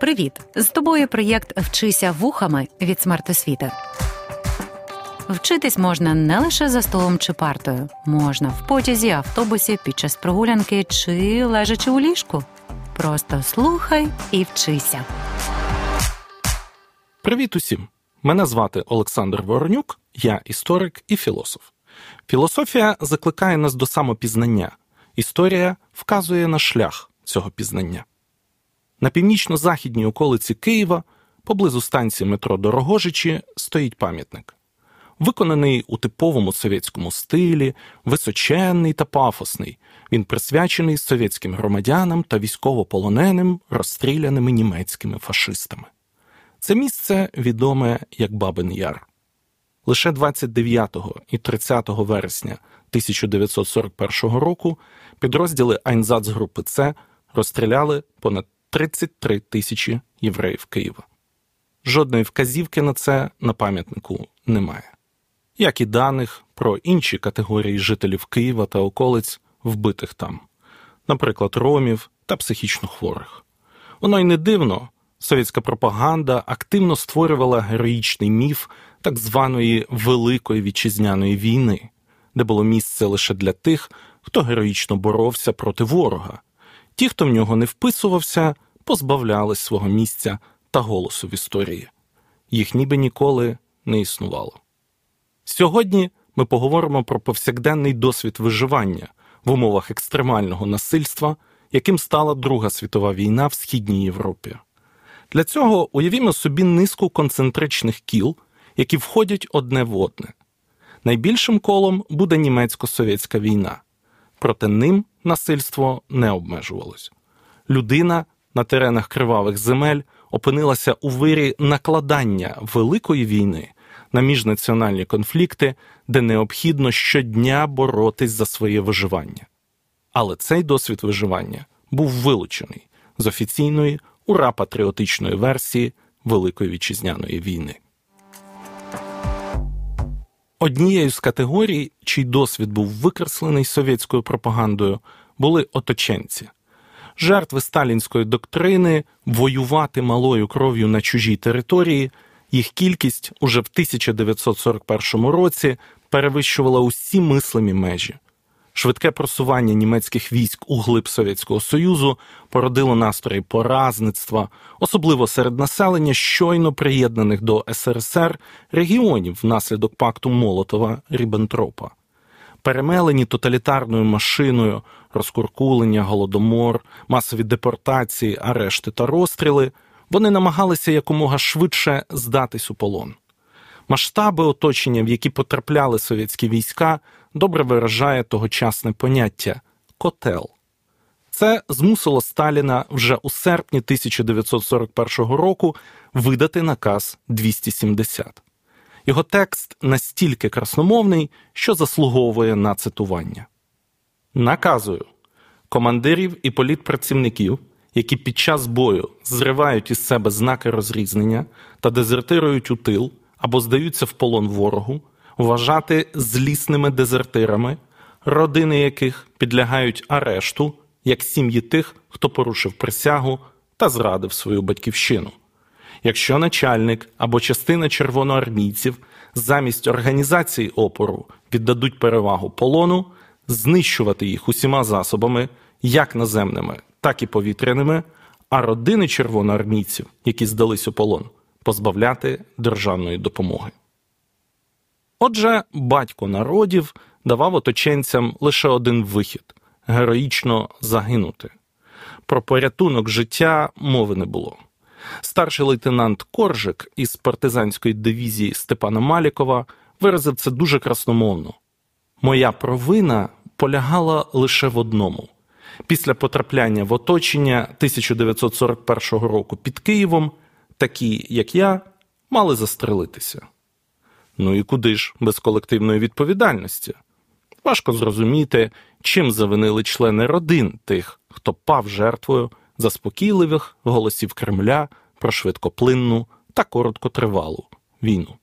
Привіт! З тобою проєкт Вчися вухами від смертосвіти. Вчитись можна не лише за столом чи партою, можна в потязі, автобусі, під час прогулянки чи лежачи у ліжку. Просто слухай і вчися. Привіт усім! Мене звати Олександр Воронюк, я історик і філософ. Філософія закликає нас до самопізнання. Історія вказує на шлях цього пізнання. На північно-західній околиці Києва, поблизу станції метро Дорогожичі, стоїть пам'ятник. Виконаний у типовому совєтському стилі, височенний та пафосний. Він присвячений совєтським громадянам та військовополоненим, розстріляними німецькими фашистами. Це місце відоме як Бабин Яр. Лише 29 і 30 вересня 1941 року підрозділи Айнзацгрупи С розстріляли понад 33 тисячі євреїв Києва. Жодної вказівки на це на пам'ятнику немає, як і даних про інші категорії жителів Києва та околиць, вбитих там, наприклад, ромів та психічно хворих. Воно й не дивно, совєтська пропаганда активно створювала героїчний міф так званої Великої вітчизняної війни, де було місце лише для тих, хто героїчно боровся проти ворога. Ті, хто в нього не вписувався, позбавлялись свого місця та голосу в історії. Їх ніби ніколи не існувало. Сьогодні ми поговоримо про повсякденний досвід виживання в умовах екстремального насильства, яким стала Друга світова війна в Східній Європі. Для цього уявімо собі низку концентричних кіл, які входять одне в одне. Найбільшим колом буде німецько-совєтська війна, проте ним насильство не обмежувалось. Людина на теренах кривавих земель опинилася у вирі накладання великої війни на міжнаціональні конфлікти, де необхідно щодня боротись за своє виживання. Але цей досвід виживання був вилучений з офіційної ура патріотичної версії Великої вітчизняної війни. Однією з категорій, чий досвід був викреслений совєтською пропагандою, були оточенці, жертви сталінської доктрини воювати малою кров'ю на чужій території. Їх кількість уже в 1941 році перевищувала усі мислимі межі. Швидке просування німецьких військ у глиб Совєтського Союзу породило настрої поразництва, особливо серед населення щойно приєднаних до СРСР регіонів внаслідок пакту Молотова Ріббентропа. Перемелені тоталітарною машиною, розкуркулення, голодомор, масові депортації, арешти та розстріли, вони намагалися якомога швидше здатись у полон. Масштаби оточення, в які потрапляли совєтські війська, добре виражає тогочасне поняття котел. Це змусило Сталіна вже у серпні 1941 року видати наказ 270. Його текст настільки красномовний, що заслуговує на цитування. Наказую командирів і політпрацівників, які під час бою зривають із себе знаки розрізнення та дезертирують у тил або здаються в полон ворогу, вважати злісними дезертирами, родини яких підлягають арешту як сім'ї тих, хто порушив присягу та зрадив свою батьківщину. Якщо начальник або частина червоноармійців замість організації опору віддадуть перевагу полону, знищувати їх усіма засобами, як наземними, так і повітряними, а родини червоноармійців, які здались у полон, позбавляти державної допомоги. Отже, батько народів давав оточенцям лише один вихід героїчно загинути. Про порятунок життя мови не було. Старший лейтенант Коржик із партизанської дивізії Степана Малікова виразив це дуже красномовно. Моя провина полягала лише в одному. Після потрапляння в оточення 1941 року під Києвом такі, як я, мали застрелитися. Ну і куди ж без колективної відповідальності? Важко зрозуміти, чим завинили члени родин тих, хто пав жертвою заспокійливих голосів Кремля про швидкоплинну та короткотривалу війну.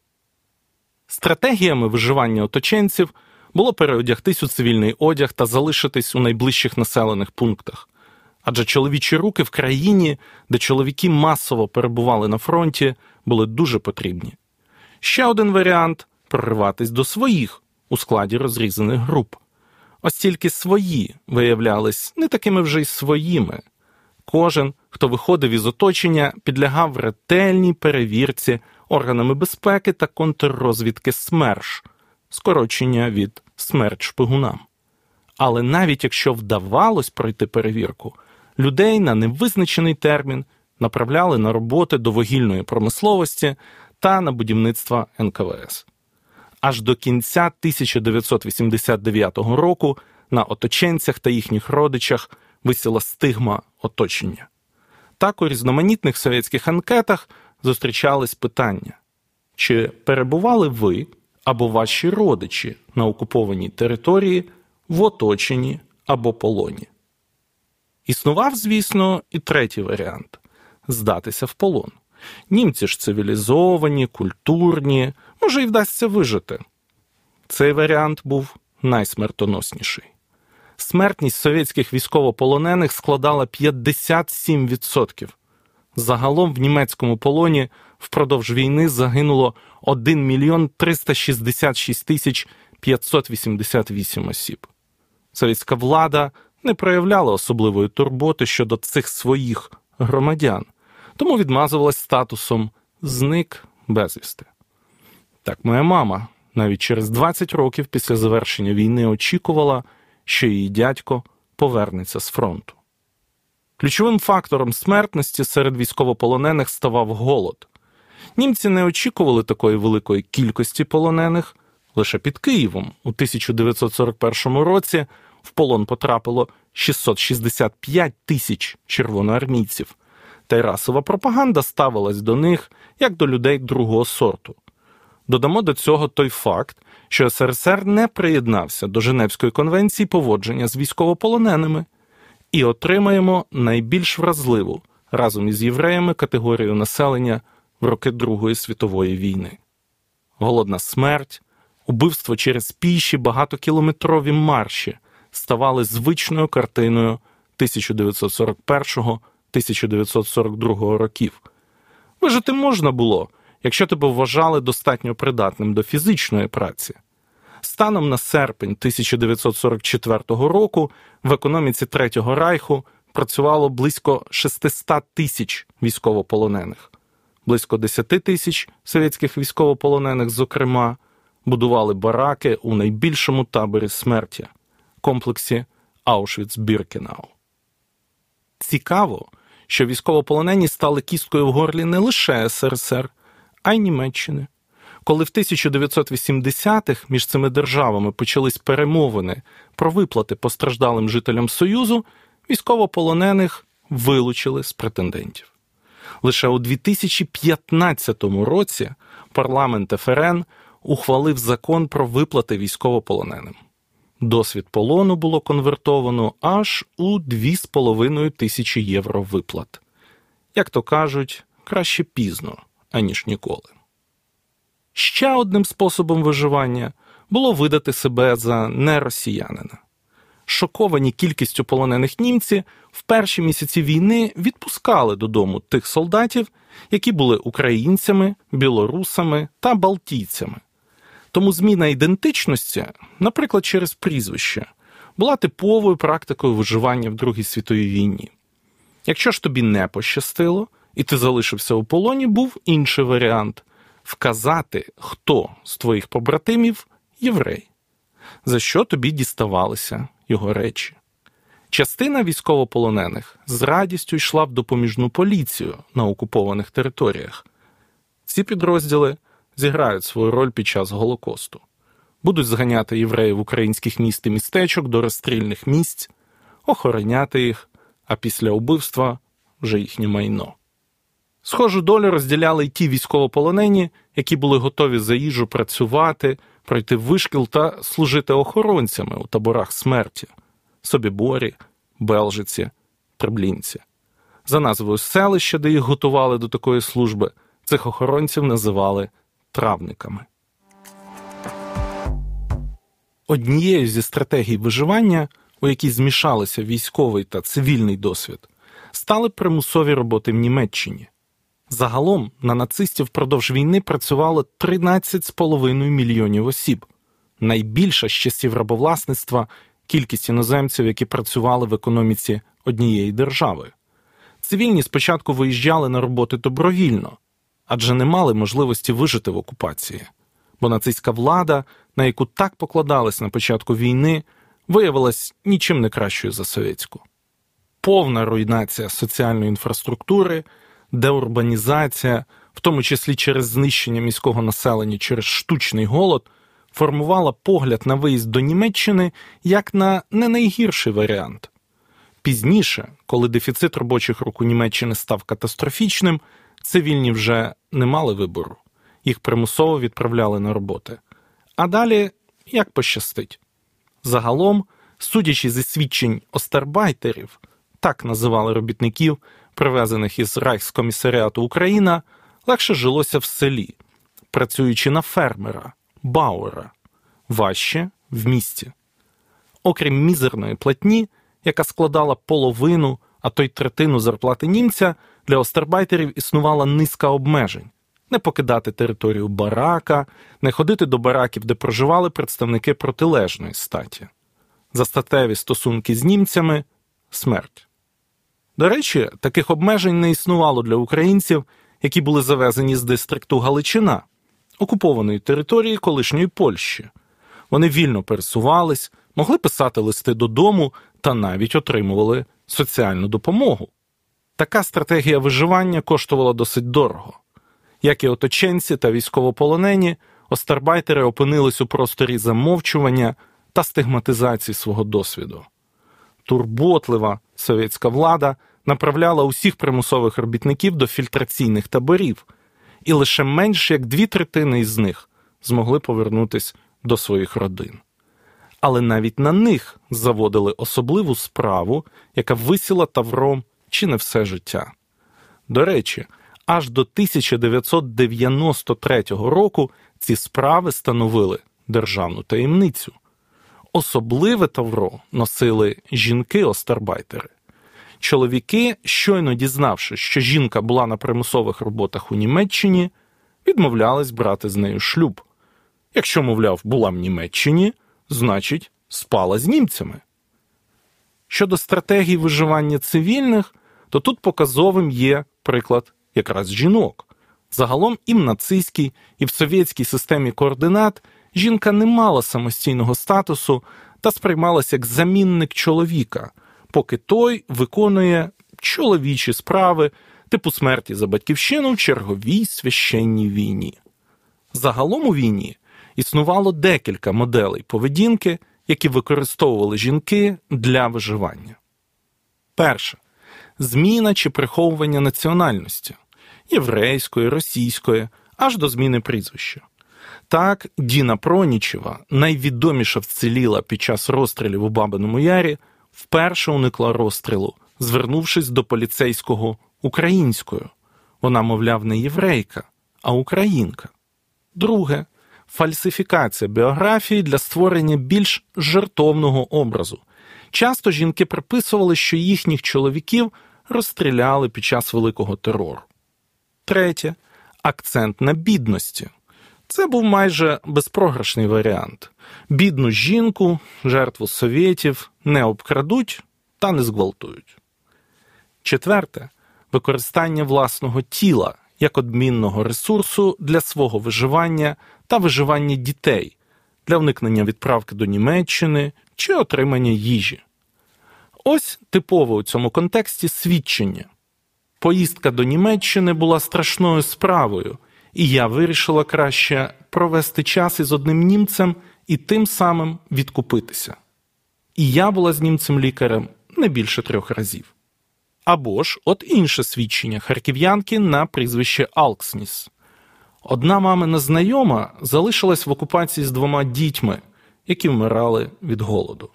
Стратегіями виживання оточенців було переодягтись у цивільний одяг та залишитись у найближчих населених пунктах, Адже чоловічі руки в країні, де чоловіки масово перебували на фронті, були дуже потрібні. Ще один варіант прориватись до своїх у складі розрізаних груп. Ось тільки свої виявлялись не такими вже й своїми. Кожен, хто виходив із оточення, підлягав ретельній перевірці органами безпеки та контррозвідки СМЕРШ, скорочення від смерть шпигунам. Але навіть якщо вдавалось пройти перевірку, людей на невизначений термін направляли на роботи до вугільної промисловості та на будівництво НКВС. Аж до кінця 1989 року на оточенцях та їхніх родичах висіла стигма оточення. Так у різноманітних совєтських анкетах зустрічались питання: чи перебували ви або ваші родичі на окупованій території в оточенні або полоні? Існував, звісно, і третій варіант здатися в полон. Німці ж цивілізовані, культурні, може, й вдасться вижити. Цей варіант був найсмертоносніший. Смертність совєтських військовополонених складала 57%. Загалом в німецькому полоні впродовж війни загинуло 1 мільйон 366 тисяч 588 осіб. Совєтська влада не проявляла особливої турботи щодо цих своїх громадян, тому відмазувалась статусом зник безвісти. Так, моя мама навіть через 20 років після завершення війни очікувала, що її дядько повернеться з фронту. Ключовим фактором смертності серед військовополонених ставав голод. Німці не очікували такої великої кількості полонених. Лише під Києвом у 1941 році в полон потрапило 665 тисяч червоноармійців, та й расова пропаганда ставилась до них як до людей другого сорту. Додамо до цього той факт, що СРСР не приєднався до Женевської конвенції поводження з військовополоненими, і отримаємо найбільш вразливу разом із євреями категорію населення в роки Другої світової війни. Голодна смерть, убивство через піші багатокілометрові марші ставали звичною картиною 1941-1942 років. Вижити можна було, якщо тебе вважали достатньо придатним до фізичної праці. Станом на серпень 1944 року в економіці Третього Райху працювало близько 600 тисяч військовополонених, близько 10 тисяч совєтських військовополонених, зокрема, будували бараки у найбільшому таборі смерті комплексі Аушвіц-Біркенау. Цікаво, що військовополонені стали кісткою в горлі не лише СРСР, а й Німеччини. Коли в 1980-х між цими державами почались перемовини про виплати постраждалим жителям Союзу, військовополонених вилучили з претендентів. Лише у 2015 році парламент ФРН ухвалив закон про виплати військовополоненим. Досвід полону було конвертовано аж у 2,5 тисячі євро виплат. Як то кажуть, краще пізно, аніж ніколи. Ще одним способом виживання було видати себе за неросіянина. Шоковані кількістю полонених німці в перші місяці війни відпускали додому тих солдатів, які були українцями, білорусами та балтійцями. Тому зміна ідентичності, наприклад, через прізвище, була типовою практикою виживання в Другій світовій війні. Якщо ж тобі не пощастило, і ти залишився у полоні, був інший варіант вказати, хто з твоїх побратимів єврей, за що тобі діставалися його речі. Частина військовополонених з радістю йшла в допоміжну поліцію на окупованих територіях. Ці підрозділи зіграють свою роль під час Голокосту, будуть зганяти євреїв українських міст і містечок до розстрільних місць, охороняти їх, а після убивства вже їхнє майно. Схожу долю розділяли й ті військовополонені, які були готові за їжу працювати, пройти вишкіл та служити охоронцями у таборах смерті Собіборі, Белжиці, Треблінці. За назвою селища, де їх готували до такої служби, цих охоронців називали травниками. Однією зі стратегій виживання у якій змішалися військовий та цивільний досвід, стали примусові роботи в Німеччині. Загалом на нацистів впродовж війни працювало 13,5 мільйонів осіб, найбільша з часів рабовласництва кількість іноземців, які працювали в економіці однієї держави. Цивільні спочатку виїжджали на роботи добровільно, адже не мали можливості вижити в окупації, бо нацистська влада, на яку так покладались на початку війни, виявилась нічим не кращою за совєтську. Повна руйнація соціальної інфраструктури, деурбанізація, в тому числі через знищення міського населення через штучний голод, формувала погляд на виїзд до Німеччини як на не найгірший варіант. Пізніше, коли дефіцит робочих рук у Німеччини став катастрофічним, цивільні вже не мали вибору, їх примусово відправляли на роботи. А далі як пощастить. Загалом, судячи зі свідчень остарбайтерів, так називали робітників, привезених із Райхскомісаріату Україна, легше жилося в селі, працюючи на фермера, бауера, важче в місті. Окрім мізерної платні, яка складала половину, а то й третину зарплати німця, для остербайтерів існувала низка обмежень не покидати територію барака, не ходити до бараків, де проживали представники протилежної статі, за статеві стосунки з німцями смерть. До речі, таких обмежень не існувало для українців, які були завезені з дистрикту Галичина, окупованої території колишньої Польщі. Вони вільно пересувались, могли писати листи додому та навіть отримували соціальну допомогу. Така стратегія виживання коштувала досить дорого. Як і оточенці та військовополонені, остарбайтери опинились у просторі замовчування та стигматизації свого досвіду. Турботлива совєтська влада направляла усіх примусових робітників до фільтраційних таборів, і лише менш як дві третини із них змогли повернутися до своїх родин. Але навіть на них заводили особливу справу, яка висіла тавром чи не все життя. До речі, аж до 1993 року ці справи становили державну таємницю. Особливе тавро носили жінки-остарбайтери. Чоловіки, щойно дізнавшись, що жінка була на примусових роботах у Німеччині, відмовлялись брати з нею шлюб. Якщо, мовляв, була в Німеччині, значить, спала з німцями. Щодо стратегії виживання цивільних, то тут показовим є приклад якраз жінок. Загалом і в нацистській, і в совєтській системі координат жінка не мала самостійного статусу та сприймалася як замінник чоловіка, поки той виконує чоловічі справи типу смерті за батьківщину в черговій священній війні. Загалом у війні існувало декілька моделей поведінки, які використовували жінки для виживання. Перше зміна чи приховування національності єврейської, російської, аж до зміни прізвища. Так, Діна Пронічева, найвідоміша вціліла під час розстрілів у Бабиному Ярі, вперше уникла розстрілу, звернувшись до поліцейського українською. Вона, мовляв, не єврейка, а українка. Друге фальсифікація біографії для створення більш жертовного образу. Часто жінки приписували, що їхніх чоловіків розстріляли під час великого терору. Третє акцент на бідності. Це був майже безпрограшний варіант. Бідну жінку, жертву совєтів не обкрадуть та не зґвалтують. Четверте використання власного тіла як одмінного ресурсу для свого виживання та виживання дітей, для уникнення відправки до Німеччини чи отримання їжі. Ось типове у цьому контексті свідчення. Поїздка до Німеччини була страшною справою, і я вирішила краще провести час із одним німцем і тим самим відкупитися. І я була з німцем лікарем не більше трьох разів. Або ж от інше свідчення харків'янки на прізвище Алксніс. Одна мамина знайома залишилась в окупації з двома дітьми, які вмирали від голоду.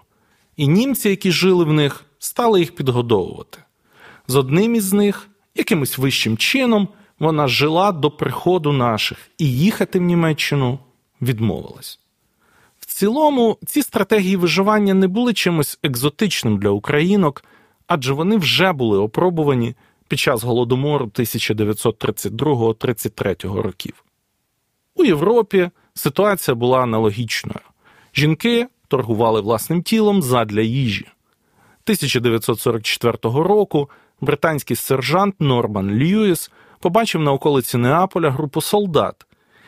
І німці, які жили в них, стали їх підгодовувати. З одним із них, якимось вищим чином, вона жила до приходу наших і їхати в Німеччину відмовилась. В цілому, ці стратегії виживання не були чимось екзотичним для українок, адже вони вже були опробувані під час голодомору 1932-33 років. У Європі ситуація була аналогічною. Жінки торгували власним тілом задля їжі. 1944 року британський сержант Норман Льюіс побачив на околиці Неаполя групу солдат,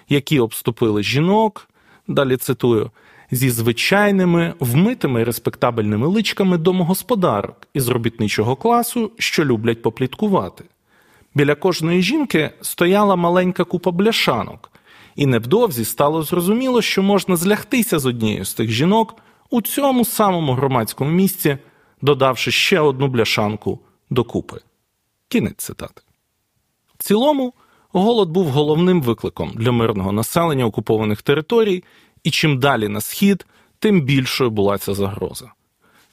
які обступили жінок, далі цитую, зі звичайними вмитими респектабельними личками домогосподарок із робітничого класу, що люблять попліткувати. Біля кожної жінки стояла маленька купа бляшанок, і невдовзі стало зрозуміло, що можна злягтися з однією з тих жінок у цьому самому громадському місці, додавши ще одну бляшанку докупи. Кінець цитати. В цілому, голод був головним викликом для мирного населення окупованих територій, і чим далі на схід, тим більшою була ця загроза.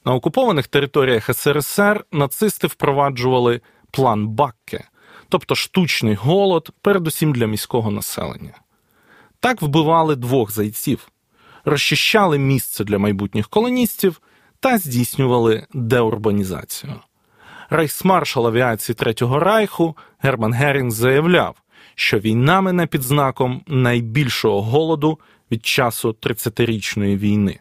На окупованих територіях СРСР нацисти впроваджували план Бакке, тобто штучний голод, передусім для міського населення. Так вбивали двох зайців, розчищали місце для майбутніх колоністів та здійснювали деурбанізацію. Рейхсмаршал авіації Третього Райху Герман Герінг заявляв, що війна мине під знаком найбільшого голоду від часу 30-річної війни.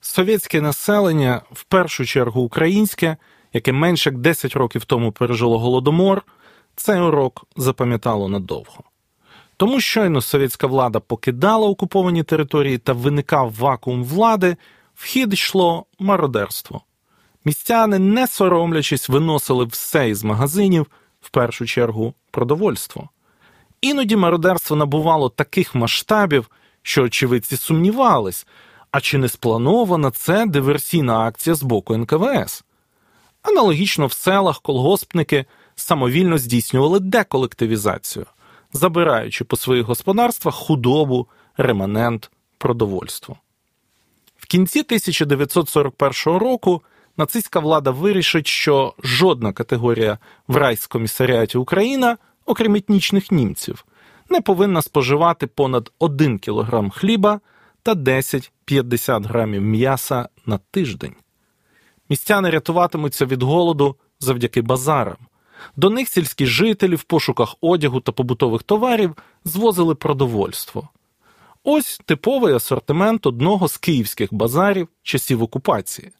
Совєтське населення, в першу чергу українське, яке менше як 10 років тому пережило голодомор, цей урок запам'ятало надовго. Тому щойно совєтська влада покидала окуповані території та виникав вакуум влади, в хід йшло мародерство. Містяни, не соромлячись, виносили все із магазинів, в першу чергу, продовольство. Іноді мародерство набувало таких масштабів, що очевидці сумнівались, а чи не спланована це диверсійна акція з боку НКВС. Аналогічно в селах колгоспники самовільно здійснювали деколективізацію, забираючи по своїх господарствах худобу, реманент, продовольство. В кінці 1941 року нацистська влада вирішить, що жодна категорія в райскомісаріаті Україна, окрім етнічних німців, не повинна споживати понад 1 кг хліба та 10-50 грамів м'яса на тиждень. Містяни рятуватимуться від голоду завдяки базарам. До них сільські жителі в пошуках одягу та побутових товарів звозили продовольство. Ось типовий асортимент одного з київських базарів часів окупації: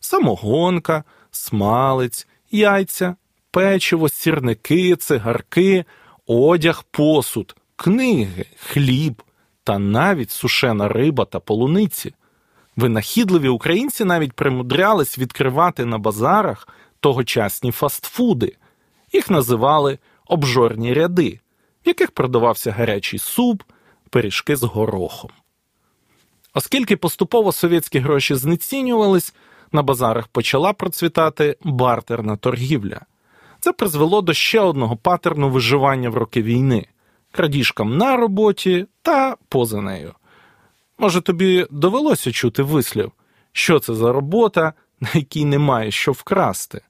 самогонка, смалець, яйця, печиво, сірники, цигарки, одяг, посуд, книги, хліб та навіть сушена риба та полуниці. Винахідливі українці навіть примудрялись відкривати на базарах тогочасні фастфуди. Їх називали обжорні ряди, в яких продавався гарячий суп, пиріжки з горохом. Оскільки поступово совєтські гроші знецінювались, на базарах почала процвітати бартерна торгівля. Це призвело до ще одного патерну виживання в роки війни крадіжкам на роботі та поза нею. Може, тобі довелося чути вислів, що це за робота, на якій немає що вкрасти.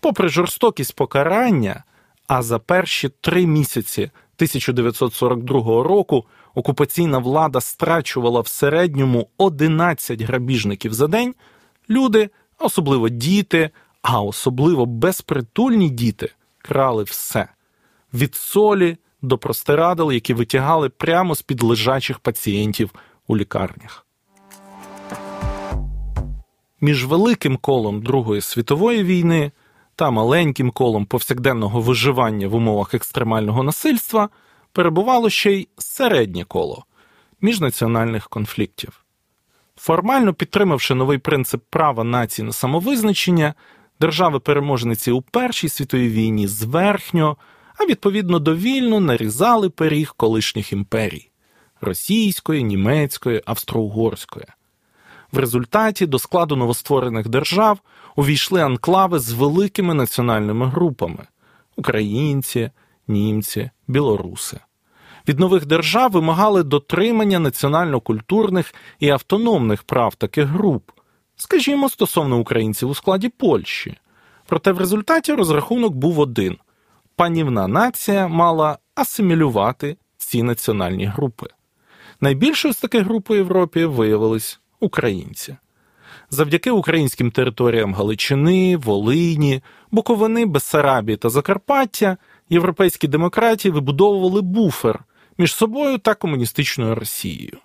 Попри жорстокість покарання, а за перші три місяці 1942 року окупаційна влада страчувала в середньому 11 грабіжників за день, люди, особливо діти, а особливо безпритульні діти, крали все від солі до простирадел, які витягали прямо з під лежачих пацієнтів у лікарнях. Між великим колом Другої світової війни та маленьким колом повсякденного виживання в умовах екстремального насильства перебувало ще й середнє коло міжнаціональних конфліктів. Формально підтримавши новий принцип права нації на самовизначення, держави-переможниці у Першій світовій війні зверхньо, а відповідно довільно нарізали пиріг колишніх імперій російської, німецької, австро-угорської. В результаті до складу новостворених держав увійшли анклави з великими національними групами українці, німці, білоруси. Від нових держав вимагали дотримання національно-культурних і автономних прав таких груп, скажімо, стосовно українців у складі Польщі. Проте в результаті розрахунок був один: панівна нація мала асимілювати ці національні групи. Найбільшою з таких груп у Європі виявились українці. Завдяки українським територіям Галичини, Волині, Буковини, Бессарабії та Закарпаття європейські демократії вибудовували буфер між собою та комуністичною Росією.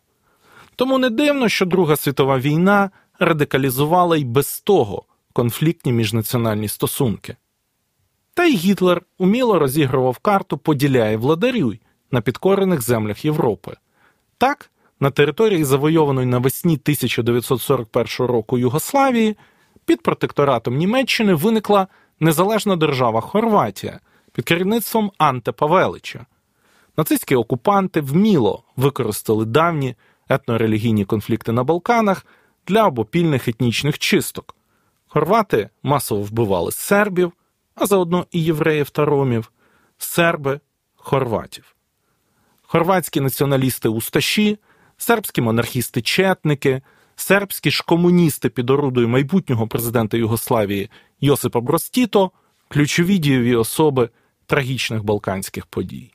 Тому не дивно, що Друга світова війна радикалізувала й без того конфліктні міжнаціональні стосунки. Та й Гітлер уміло розігрував карту поділяє владарюй на підкорених землях Європи. Так, на території завойованої навесні 1941 року Югославії під протекторатом Німеччини виникла незалежна держава Хорватія під керівництвом Анте Павелича. Нацистські окупанти вміло використали давні етнорелігійні конфлікти на Балканах для обопільних етнічних чисток. Хорвати масово вбивали сербів, а заодно і євреїв та ромів, серби хорватів. Хорватські націоналісти усташі, сербські монархісти-четники, сербські ж комуністи під орудою майбутнього президента Югославії Йосипа Бростіто ключові дієві особи трагічних балканських подій.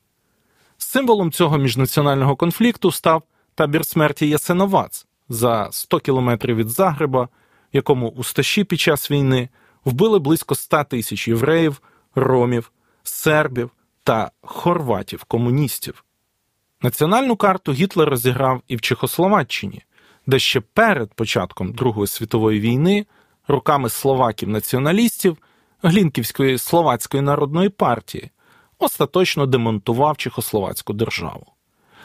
Символом цього міжнаціонального конфлікту став табір смерті Ясиновац за 100 кілометрів від Загреба, в якому усташі під час війни вбили близько 100 тисяч євреїв, ромів, сербів та хорватів-комуністів. Національну карту Гітлер розіграв і в Чехословаччині, де ще перед початком Другої світової війни руками словаків-націоналістів Глінківської словацької народної партії остаточно демонтував Чехословацьку державу.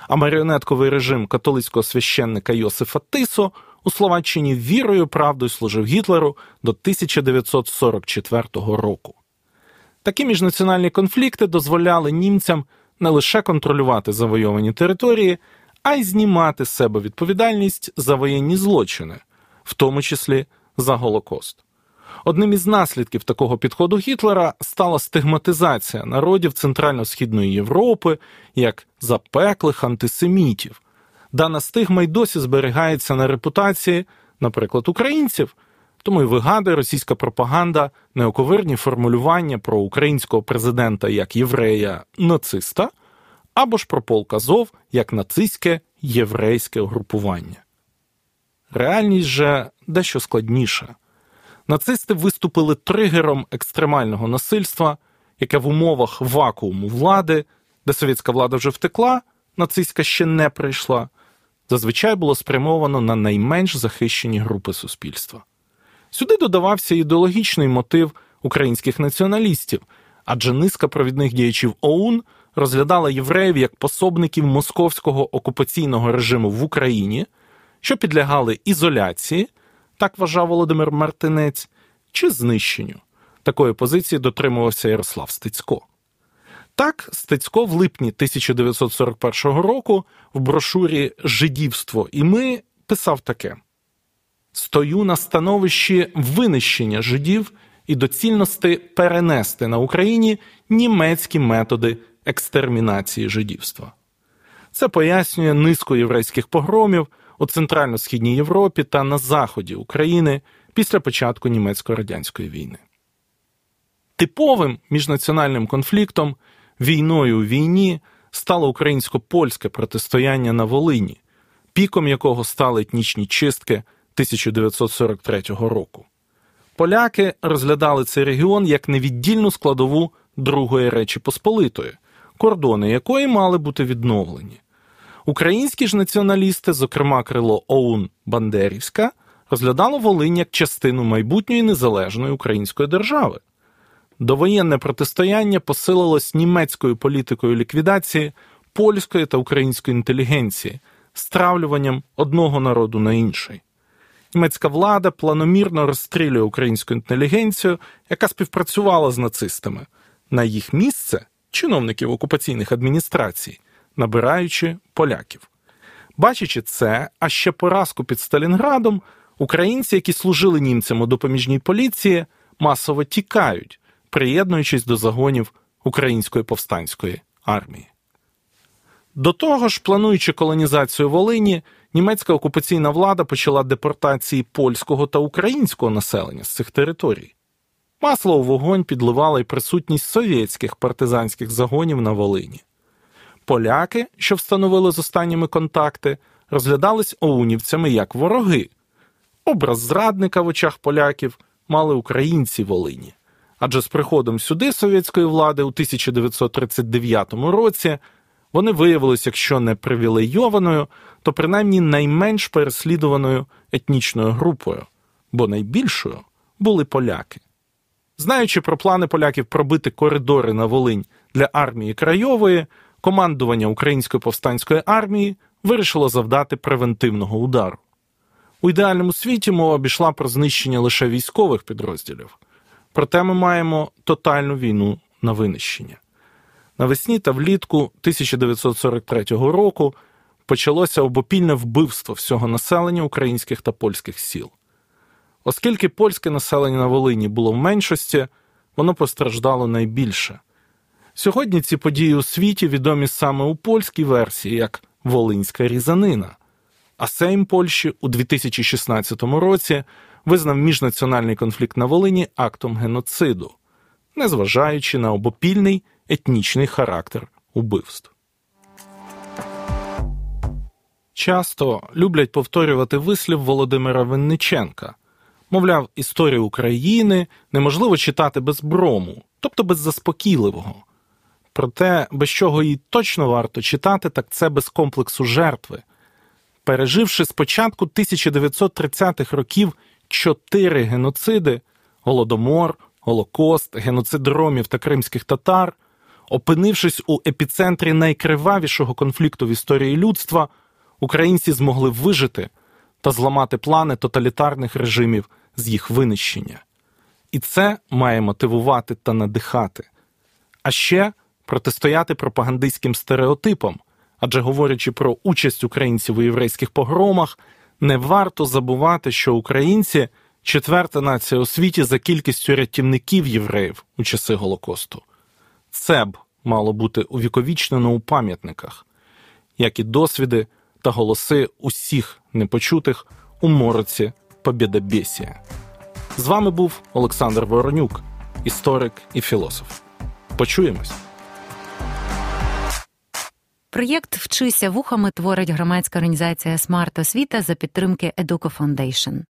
А маріонетковий режим католицького священника Йосифа Тисо у Словаччині вірою і правдою служив Гітлеру до 1944 року. Такі міжнаціональні конфлікти дозволяли німцям не лише контролювати завойовані території, а й знімати з себе відповідальність за воєнні злочини, в тому числі за Голокост. Одним із наслідків такого підходу Гітлера стала стигматизація народів Центрально-Східної Європи як запеклих антисемітів. Дана стигма й досі зберігається на репутації, наприклад, українців, тому й вигадує російська пропаганда неоковирні формулювання про українського президента як єврея нациста або ж про полк Азов як нацистське єврейське угрупування. Реальність же дещо складніша. Нацисти виступили тригером екстремального насильства, яке в умовах вакууму влади, де совєтська влада вже втекла, нацистська ще не прийшла, зазвичай було спрямовано на найменш захищені групи суспільства. Сюди додавався ідеологічний мотив українських націоналістів, адже низка провідних діячів ОУН розглядала євреїв як пособників московського окупаційного режиму в Україні, що підлягали ізоляції, так вважав Володимир Мартинець, чи знищенню. Такої позиції дотримувався Ярослав Стецько. Так, Стецько в липні 1941 року в брошурі Жидівство і ми писав таке: Стою на становищі винищення жидів і доцільності перенести на Україні німецькі методи екстермінації жидівства. Це пояснює низку єврейських погромів у Центрально-Східній Європі та на заході України після початку німецько-радянської війни. Типовим міжнаціональним конфліктом, війною у війні стало українсько-польське протистояння на Волині, піком якого стали етнічні чистки 1943 року. Поляки розглядали цей регіон як невіддільну складову Другої Речі Посполитої, кордони якої мали бути відновлені. Українські ж націоналісти, зокрема крило ОУН Бандерівська, розглядало Волинь як частину майбутньої незалежної української держави. Довоєнне протистояння посилилось німецькою політикою ліквідації польської та української інтелігенції, стравлюванням одного народу на інший. Німецька влада планомірно розстрілює українську інтелігенцію, яка співпрацювала з нацистами, на їх місце чиновників окупаційних адміністрацій, набираючи поляків. Бачачи це, а ще поразку під Сталінградом, українці, які служили німцям у допоміжній поліції, масово тікають, приєднуючись до загонів української повстанської армії. До того ж, плануючи колонізацію Волині, німецька окупаційна влада почала депортації польського та українського населення з цих територій. Масло у вогонь підливала й присутність совєтських партизанських загонів на Волині. Поляки, що встановили з останніми контакти, розглядались оунівцями як вороги. Образ зрадника в очах поляків мали українці Волині. Адже з приходом сюди совєтської влади у 1939 році вони виявилися, якщо не привілейованою, то принаймні найменш переслідуваною етнічною групою, бо найбільшою були поляки. Знаючи про плани поляків пробити коридори на Волинь для армії Крайової, командування Української повстанської армії вирішило завдати превентивного удару. У ідеальному світі мова обійшла про знищення лише військових підрозділів. Проте ми маємо тотальну війну на винищення. Навесні та влітку 1943 року почалося обопільне вбивство всього населення українських та польських сіл. Оскільки польське населення на Волині було в меншості, воно постраждало найбільше. Сьогодні ці події у світі відомі саме у польській версії як Волинська різанина. А Сейм Польщі у 2016 році визнав міжнаціональний конфлікт на Волині актом геноциду, незважаючи на обопільний етнічний характер убивств. Часто люблять повторювати вислів Володимира Винниченка мовляв, історію України неможливо читати без брому, тобто без заспокійливого. Проте, без чого їй точно варто читати, так це без комплексу жертви. Переживши спочатку 1930-х років чотири геноциди голодомор, Голокост, геноцид ромів та кримських татар, опинившись у епіцентрі найкривавішого конфлікту в історії людства, українці змогли вижити та зламати плани тоталітарних режимів з їх винищення. І це має мотивувати та надихати, а ще протистояти пропагандистським стереотипам, адже говорячи про участь українців у єврейських погромах, не варто забувати, що українці четверта нація у світі за кількістю рятівників євреїв у часи Голокосту. Це б мало бути увіковічнено у пам'ятниках, як і досвіди та голоси усіх непочутих у мороці Побєдобєсія. З вами був Олександр Воронюк, історик і філософ. Почуємось. Проєкт Вчися вухами творить громадська організація Смарт Освіта за підтримки Educo Foundation.